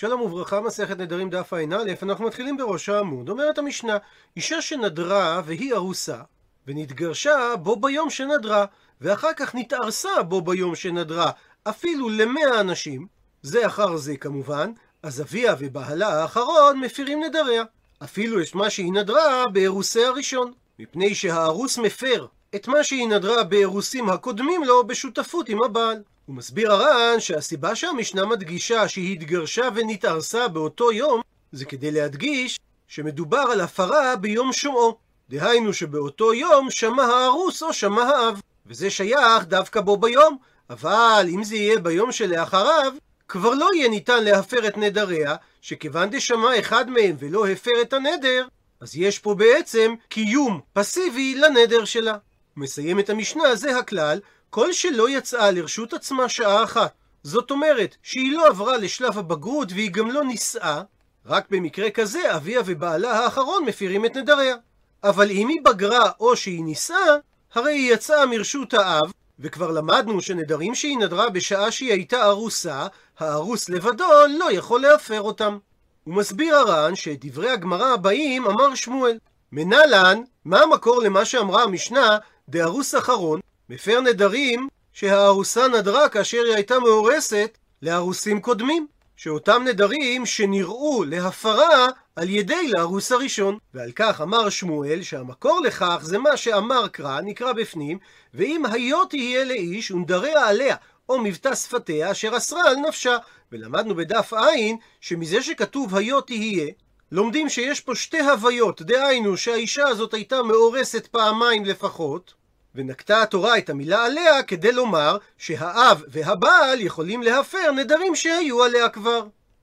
שלום וברכה, מסכת נדרים דף ע"א, אנחנו מתחילים בראש העמוד. אומרת המשנה, אישה שנדרה והיא ארוסה, ונתגרשה בו ביום שנדרה, ואחר כך נתארסה בו ביום שנדרה, אפילו למאה אנשים, זה אחר זה כמובן, אז אביה ובעלה האחרון מפירים נדריה. אפילו את מה שהיא נדרה באירוסי הראשון, מפני שהארוס מפר את מה שהיא נדרה באירוסים הקודמים לו בשותפות עם הבעל. הוא מסביר הר"ן שהסיבה שהמשנה מדגישה שהיא התגרשה ונתארסה באותו יום, זה כדי להדגיש שמדובר על הפרה ביום שומעו. דהיינו שבאותו יום שמע הארוס או שמע האב, וזה שייך דווקא בו ביום, אבל אם זה יהיה ביום שלאחריו, כבר לא יהיה ניתן להפר את נדריה, שכיוון דשמע אחד מהם ולא הפר את הנדר, אז יש פה בעצם קיום פסיבי לנדר שלה. מסיים את המשנה, זה הכלל, כל שלא יצאה לרשות עצמה שעה אחת, זאת אומרת שהיא לא עברה לשלב הבגרות והיא גם לא נישאה, רק במקרה כזה אביה ובעלה האחרון מפירים את נדריה. אבל אם היא בגרה או שהיא נישאה, הרי היא יצאה מרשות האב, וכבר למדנו שנדרים שהיא נדרה בשעה שהיא הייתה ארוסה, הארוס לבדו לא יכול להפר אותם. הוא מסביר הר"ן שאת דברי הגמרא הבאים אמר שמואל. מנלן, מה המקור למה שאמרה המשנה, דארוס אחרון, מפר נדרים שהארוסה נדרה כאשר היא הייתה מאורסת לארוסים קודמים, שאותם נדרים שנראו להפרה על ידי לארוס הראשון. ועל כך אמר שמואל שהמקור לכך זה מה שאמר קרא, נקרא בפנים, ואם היו תהיה לאיש ונדריה עליה, או מבטא שפתיה אשר אסרה על נפשה. ולמדנו בדף ע' שמזה שכתוב היו תהיה, לומדים שיש פה שתי הוויות, דהיינו שהאישה הזאת הייתה מאורסת פעמיים לפחות, ונקטה התורה את המילה עליה כדי לומר שהאב והבעל יכולים להפר נדרים שהיו עליה כבר.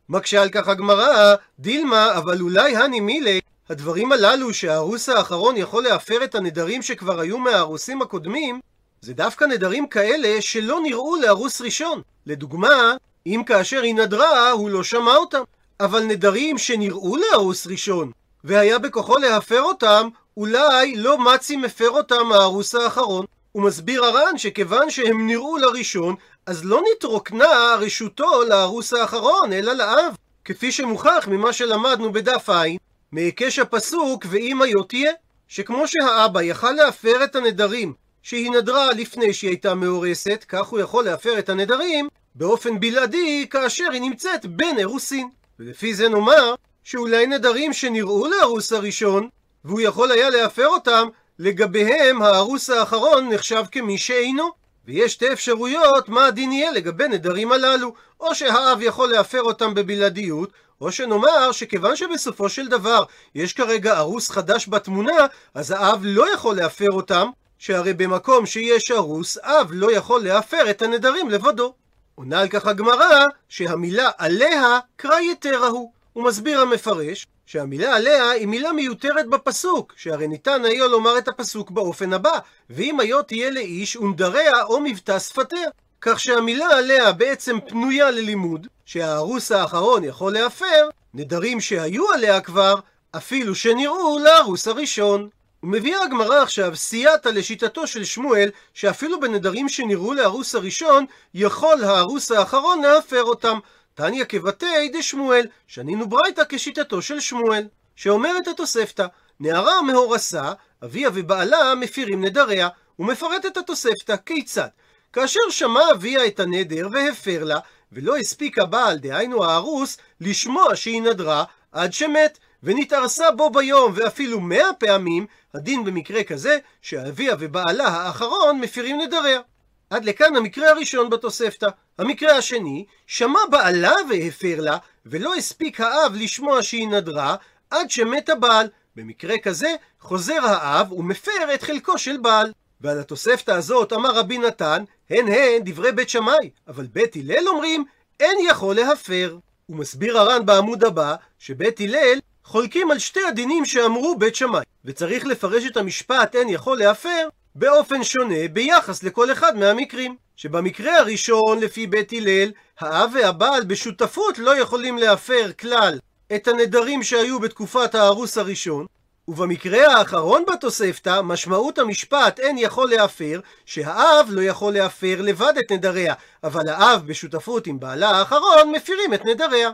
מקשה על כך הגמרא, דילמה, אבל אולי הני מילי, הדברים הללו שהארוס האחרון יכול להפר את הנדרים שכבר היו מהארוסים הקודמים, זה דווקא נדרים כאלה שלא נראו לארוס ראשון. לדוגמה, אם כאשר היא נדרה, הוא לא שמע אותם. אבל נדרים שנראו לארוס ראשון, והיה בכוחו להפר אותם, אולי לא מצי מפר אותם הארוס האחרון. הוא מסביר הר"ן שכיוון שהם נראו לראשון, אז לא נתרוקנה רשותו לארוס האחרון, אלא לאב. כפי שמוכח ממה שלמדנו בדף ע', מהיקש הפסוק ואם היו תהיה, שכמו שהאבא יכל להפר את הנדרים שהיא נדרה לפני שהיא הייתה מאורסת, כך הוא יכול להפר את הנדרים באופן בלעדי כאשר היא נמצאת בין אירוסין. ולפי זה נאמר שאולי נדרים שנראו לארוס הראשון, והוא יכול היה להפר אותם, לגביהם הארוס האחרון נחשב כמי שאינו. ויש שתי אפשרויות מה הדין יהיה לגבי נדרים הללו, או שהאב יכול להפר אותם בבלעדיות, או שנאמר שכיוון שבסופו של דבר יש כרגע ארוס חדש בתמונה, אז האב לא יכול להפר אותם, שהרי במקום שיש ארוס, אב לא יכול להפר את הנדרים לבדו. עונה על כך הגמרא שהמילה עליה קרא יתרה הוא. הוא מסביר המפרש שהמילה עליה היא מילה מיותרת בפסוק, שהרי ניתן היה לומר את הפסוק באופן הבא, ואם היו תהיה לאיש ונדריה או מבטא שפתיה. כך שהמילה עליה בעצם פנויה ללימוד, שהארוס האחרון יכול להפר נדרים שהיו עליה כבר, אפילו שנראו לארוס הראשון. ומביאה הגמרא עכשיו סייעתא לשיטתו של שמואל, שאפילו בנדרים שנראו לארוס הראשון, יכול הארוס האחרון להפר אותם. תניא כבתי דשמואל, שנינו ברייתא כשיטתו של שמואל, שאומרת התוספתא, נערה מאורסה, אביה ובעלה מפירים נדריה, ומפרט את התוספתא, כיצד? כאשר שמע אביה את הנדר והפר לה, ולא הספיק הבעל, דהיינו הארוס, לשמוע שהיא נדרה, עד שמת, ונתארסה בו ביום ואפילו מאה פעמים, הדין במקרה כזה שאביה ובעלה האחרון מפירים נדריה. עד לכאן המקרה הראשון בתוספתא. המקרה השני, שמע בעלה והפר לה, ולא הספיק האב לשמוע שהיא נדרה, עד שמת הבעל. במקרה כזה, חוזר האב ומפר את חלקו של בעל. ועל התוספתא הזאת אמר רבי נתן, הן הן דברי בית שמאי, אבל בית הלל אומרים, אין יכול להפר. הוא מסביר הר"ן בעמוד הבא, שבית הלל חולקים על שתי הדינים שאמרו בית שמאי, וצריך לפרש את המשפט אין יכול להפר באופן שונה ביחס לכל אחד מהמקרים. שבמקרה הראשון, לפי בית הלל, האב והבעל בשותפות לא יכולים להפר כלל את הנדרים שהיו בתקופת הארוס הראשון, ובמקרה האחרון בתוספתא, משמעות המשפט אין יכול להפר, שהאב לא יכול להפר לבד את נדריה, אבל האב בשותפות עם בעלה האחרון מפירים את נדריה.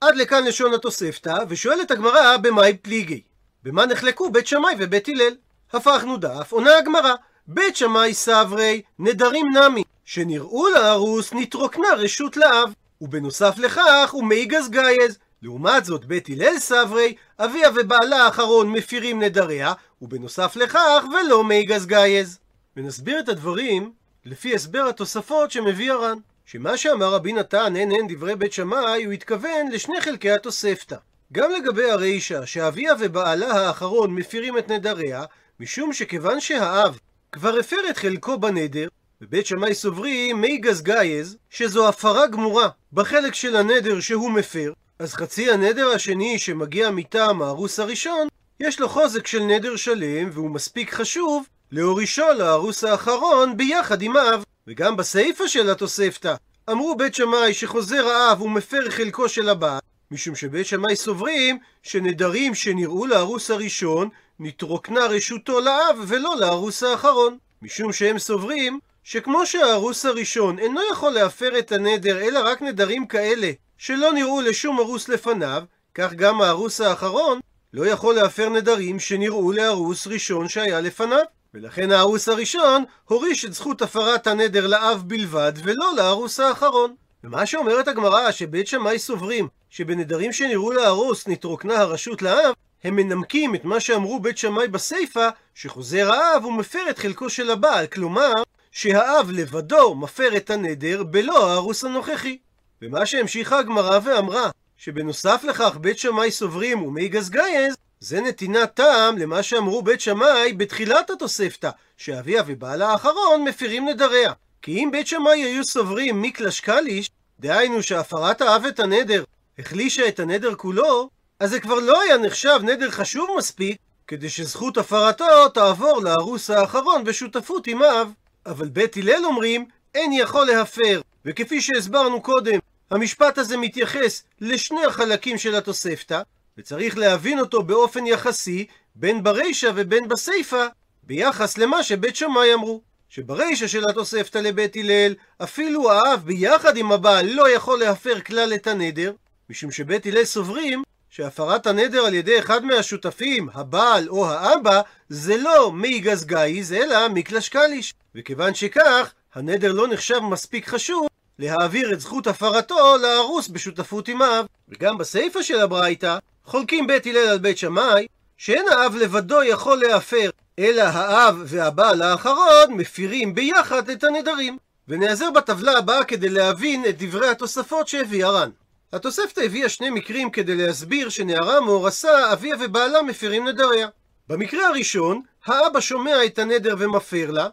עד לכאן לשון התוספתא, ושואלת הגמרא במאי פליגי. במה נחלקו בית שמאי ובית הלל? הפכנו דף, עונה הגמרא. בית שמאי סברי, נדרים נמי, שנראו לארוס נתרוקנה רשות לאב, ובנוסף לכך הוא מי גזגייז. לעומת זאת, בית הלל סברי, אביה ובעלה האחרון מפירים נדריה, ובנוסף לכך ולא מי גזגייז. ונסביר את הדברים לפי הסבר התוספות שמביא הר"ן. שמה שאמר רבי נתן הן הן דברי בית שמאי, הוא התכוון לשני חלקי התוספתא. גם לגבי הרישא, שאביה ובעלה האחרון מפירים את נדריה, משום שכיוון שהאב כבר הפר את חלקו בנדר, בבית שמאי סוברים מי גזגייז, שזו הפרה גמורה בחלק של הנדר שהוא מפר, אז חצי הנדר השני שמגיע מטעם הארוס הראשון, יש לו חוזק של נדר שלם, והוא מספיק חשוב להורישו לארוס האחרון ביחד עם האב. וגם בסיפא של התוספתא, אמרו בית שמאי שחוזר האב ומפר חלקו של הבעל, משום שבית שמאי סוברים שנדרים שנראו לארוס הראשון, נתרוקנה רשותו לאב ולא לארוס האחרון. משום שהם סוברים שכמו שהארוס הראשון אינו יכול להפר את הנדר אלא רק נדרים כאלה שלא נראו לשום ארוס לפניו, כך גם הארוס האחרון לא יכול להפר נדרים שנראו לארוס ראשון שהיה לפניו. ולכן הארוס הראשון הוריש את זכות הפרת הנדר לאב בלבד ולא לארוס האחרון. ומה שאומרת הגמרא שבית שמאי סוברים שבנדרים שנראו לארוס נתרוקנה הרשות לאב, הם מנמקים את מה שאמרו בית שמאי בסיפא, שחוזר האב ומפר את חלקו של הבעל, כלומר, שהאב לבדו מפר את הנדר בלא הארוס הנוכחי. ומה שהמשיכה הגמרא ואמרה, שבנוסף לכך בית שמאי סוברים ומי גזגייז, זה נתינת טעם למה שאמרו בית שמאי בתחילת התוספתא, שאביה ובעלה האחרון מפירים נדריה. כי אם בית שמאי היו סוברים מיקלש קליש, דהיינו שהפרת האב את הנדר החלישה את הנדר כולו, אז זה כבר לא היה נחשב נדר חשוב מספיק כדי שזכות הפרתו תעבור לארוס האחרון בשותפות עם אב. אבל בית הלל אומרים, אין יכול להפר, וכפי שהסברנו קודם, המשפט הזה מתייחס לשני החלקים של התוספתא, וצריך להבין אותו באופן יחסי, בין ברישא ובין בסיפא, ביחס למה שבית שמאי אמרו. שברישא של התוספתא לבית הלל, אפילו האב ביחד עם הבעל לא יכול להפר כלל את הנדר, משום שבית הלל סוברים שהפרת הנדר על ידי אחד מהשותפים, הבעל או האבא, זה לא מי גזגאיז, אלא מקלש קליש. וכיוון שכך, הנדר לא נחשב מספיק חשוב להעביר את זכות הפרתו להרוס בשותפות עם האב. וגם בסיפא של הברייתא, חולקים בית הלל על בית שמאי, שאין האב לבדו יכול להפר, אלא האב והבעל האחרון מפירים ביחד את הנדרים. ונעזר בטבלה הבאה כדי להבין את דברי התוספות שהביא הר"ן. התוספתא הביאה שני מקרים כדי להסביר שנערה מאורסה, אביה ובעלה מפירים נדריה. במקרה הראשון, האבא שומע את הנדר ומפר לה,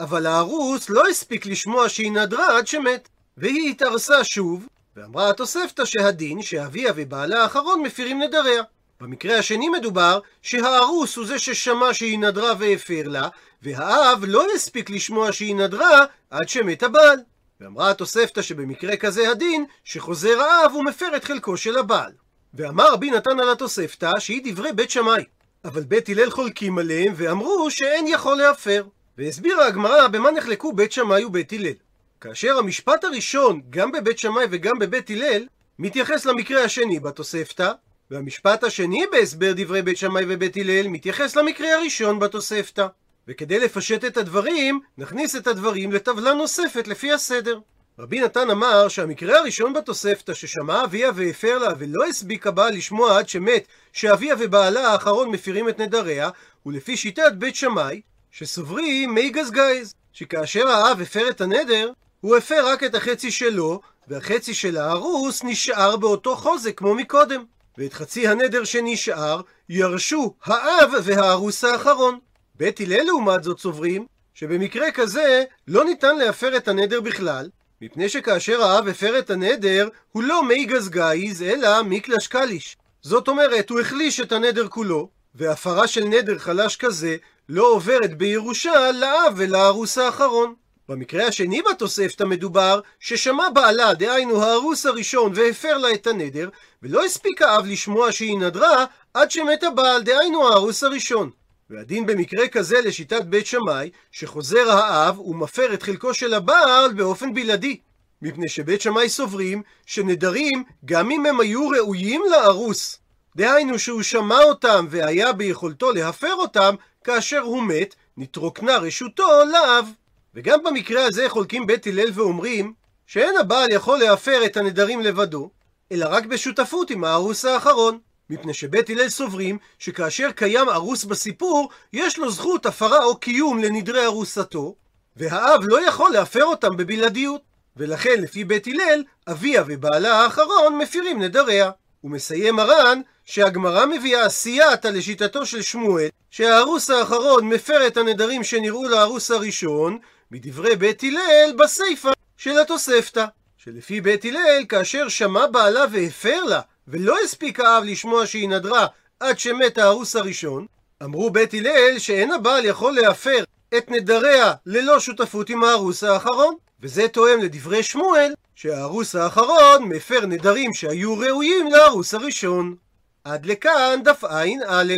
אבל הארוס לא הספיק לשמוע שהיא נדרה עד שמת, והיא התארסה שוב, ואמרה התוספתא שהדין שאביה ובעלה האחרון מפירים נדריה. במקרה השני מדובר שהארוס הוא זה ששמע שהיא נדרה והפר לה, והאב לא הספיק לשמוע שהיא נדרה עד שמת הבעל. ואמרה התוספתא שבמקרה כזה הדין, שחוזר האב ומפר את חלקו של הבעל. ואמר רבי נתן על התוספתא שהיא דברי בית שמאי. אבל בית הלל חולקים עליהם ואמרו שאין יכול להפר. והסבירה הגמרא במה נחלקו בית שמאי ובית הלל. כאשר המשפט הראשון, גם בבית שמאי וגם בבית הלל, מתייחס למקרה השני בתוספתא, והמשפט השני בהסבר דברי בית שמאי ובית הלל מתייחס למקרה הראשון בתוספתא. וכדי לפשט את הדברים, נכניס את הדברים לטבלה נוספת לפי הסדר. רבי נתן אמר שהמקרה הראשון בתוספתא ששמע אביה והפר לה ולא הספיק הבעל לשמוע עד שמת שאביה ובעלה האחרון מפירים את נדריה, הוא לפי שיטת בית שמאי, שסוברים מי גזגייז, שכאשר האב הפר את הנדר, הוא הפר רק את החצי שלו, והחצי של הארוס נשאר באותו חוזק כמו מקודם. ואת חצי הנדר שנשאר ירשו האב והארוס האחרון. בית הלל לעומת זאת סוברים שבמקרה כזה לא ניתן להפר את הנדר בכלל, מפני שכאשר האב הפר את הנדר הוא לא מי גזגאיז אלא מיקלש קליש. זאת אומרת, הוא החליש את הנדר כולו, והפרה של נדר חלש כזה לא עוברת בירושה לאב ולארוס האחרון. במקרה השני בתוספתא מדובר ששמע בעלה, דהיינו הארוס הראשון, והפר לה את הנדר, ולא הספיק האב לשמוע שהיא נדרה עד שמת הבעל, דהיינו הארוס הראשון. והדין במקרה כזה לשיטת בית שמאי, שחוזר האב ומפר את חלקו של הבעל באופן בלעדי. מפני שבית שמאי סוברים שנדרים, גם אם הם היו ראויים לארוס, דהיינו שהוא שמע אותם והיה ביכולתו להפר אותם, כאשר הוא מת, נתרוקנה רשותו לאב. וגם במקרה הזה חולקים בית הלל ואומרים שאין הבעל יכול להפר את הנדרים לבדו, אלא רק בשותפות עם הארוס האחרון. מפני שבית הלל סוברים שכאשר קיים ארוס בסיפור, יש לו זכות הפרה או קיום לנדרי ארוסתו, והאב לא יכול להפר אותם בבלעדיות. ולכן לפי בית הלל, אביה ובעלה האחרון מפירים נדריה. ומסיים מרן שהגמרא מביאה סייעתא לשיטתו של שמואל, שהארוס האחרון מפר את הנדרים שנראו לארוס הראשון, מדברי בית הלל בסיפא של התוספתא. שלפי בית הלל, כאשר שמע בעלה והפר לה, ולא הספיק האב לשמוע שהיא נדרה עד שמת הארוס הראשון, אמרו בית הלל שאין הבעל יכול להפר את נדריה ללא שותפות עם הארוס האחרון. וזה תואם לדברי שמואל, שהארוס האחרון מפר נדרים שהיו ראויים לארוס הראשון. עד לכאן דף ע"א.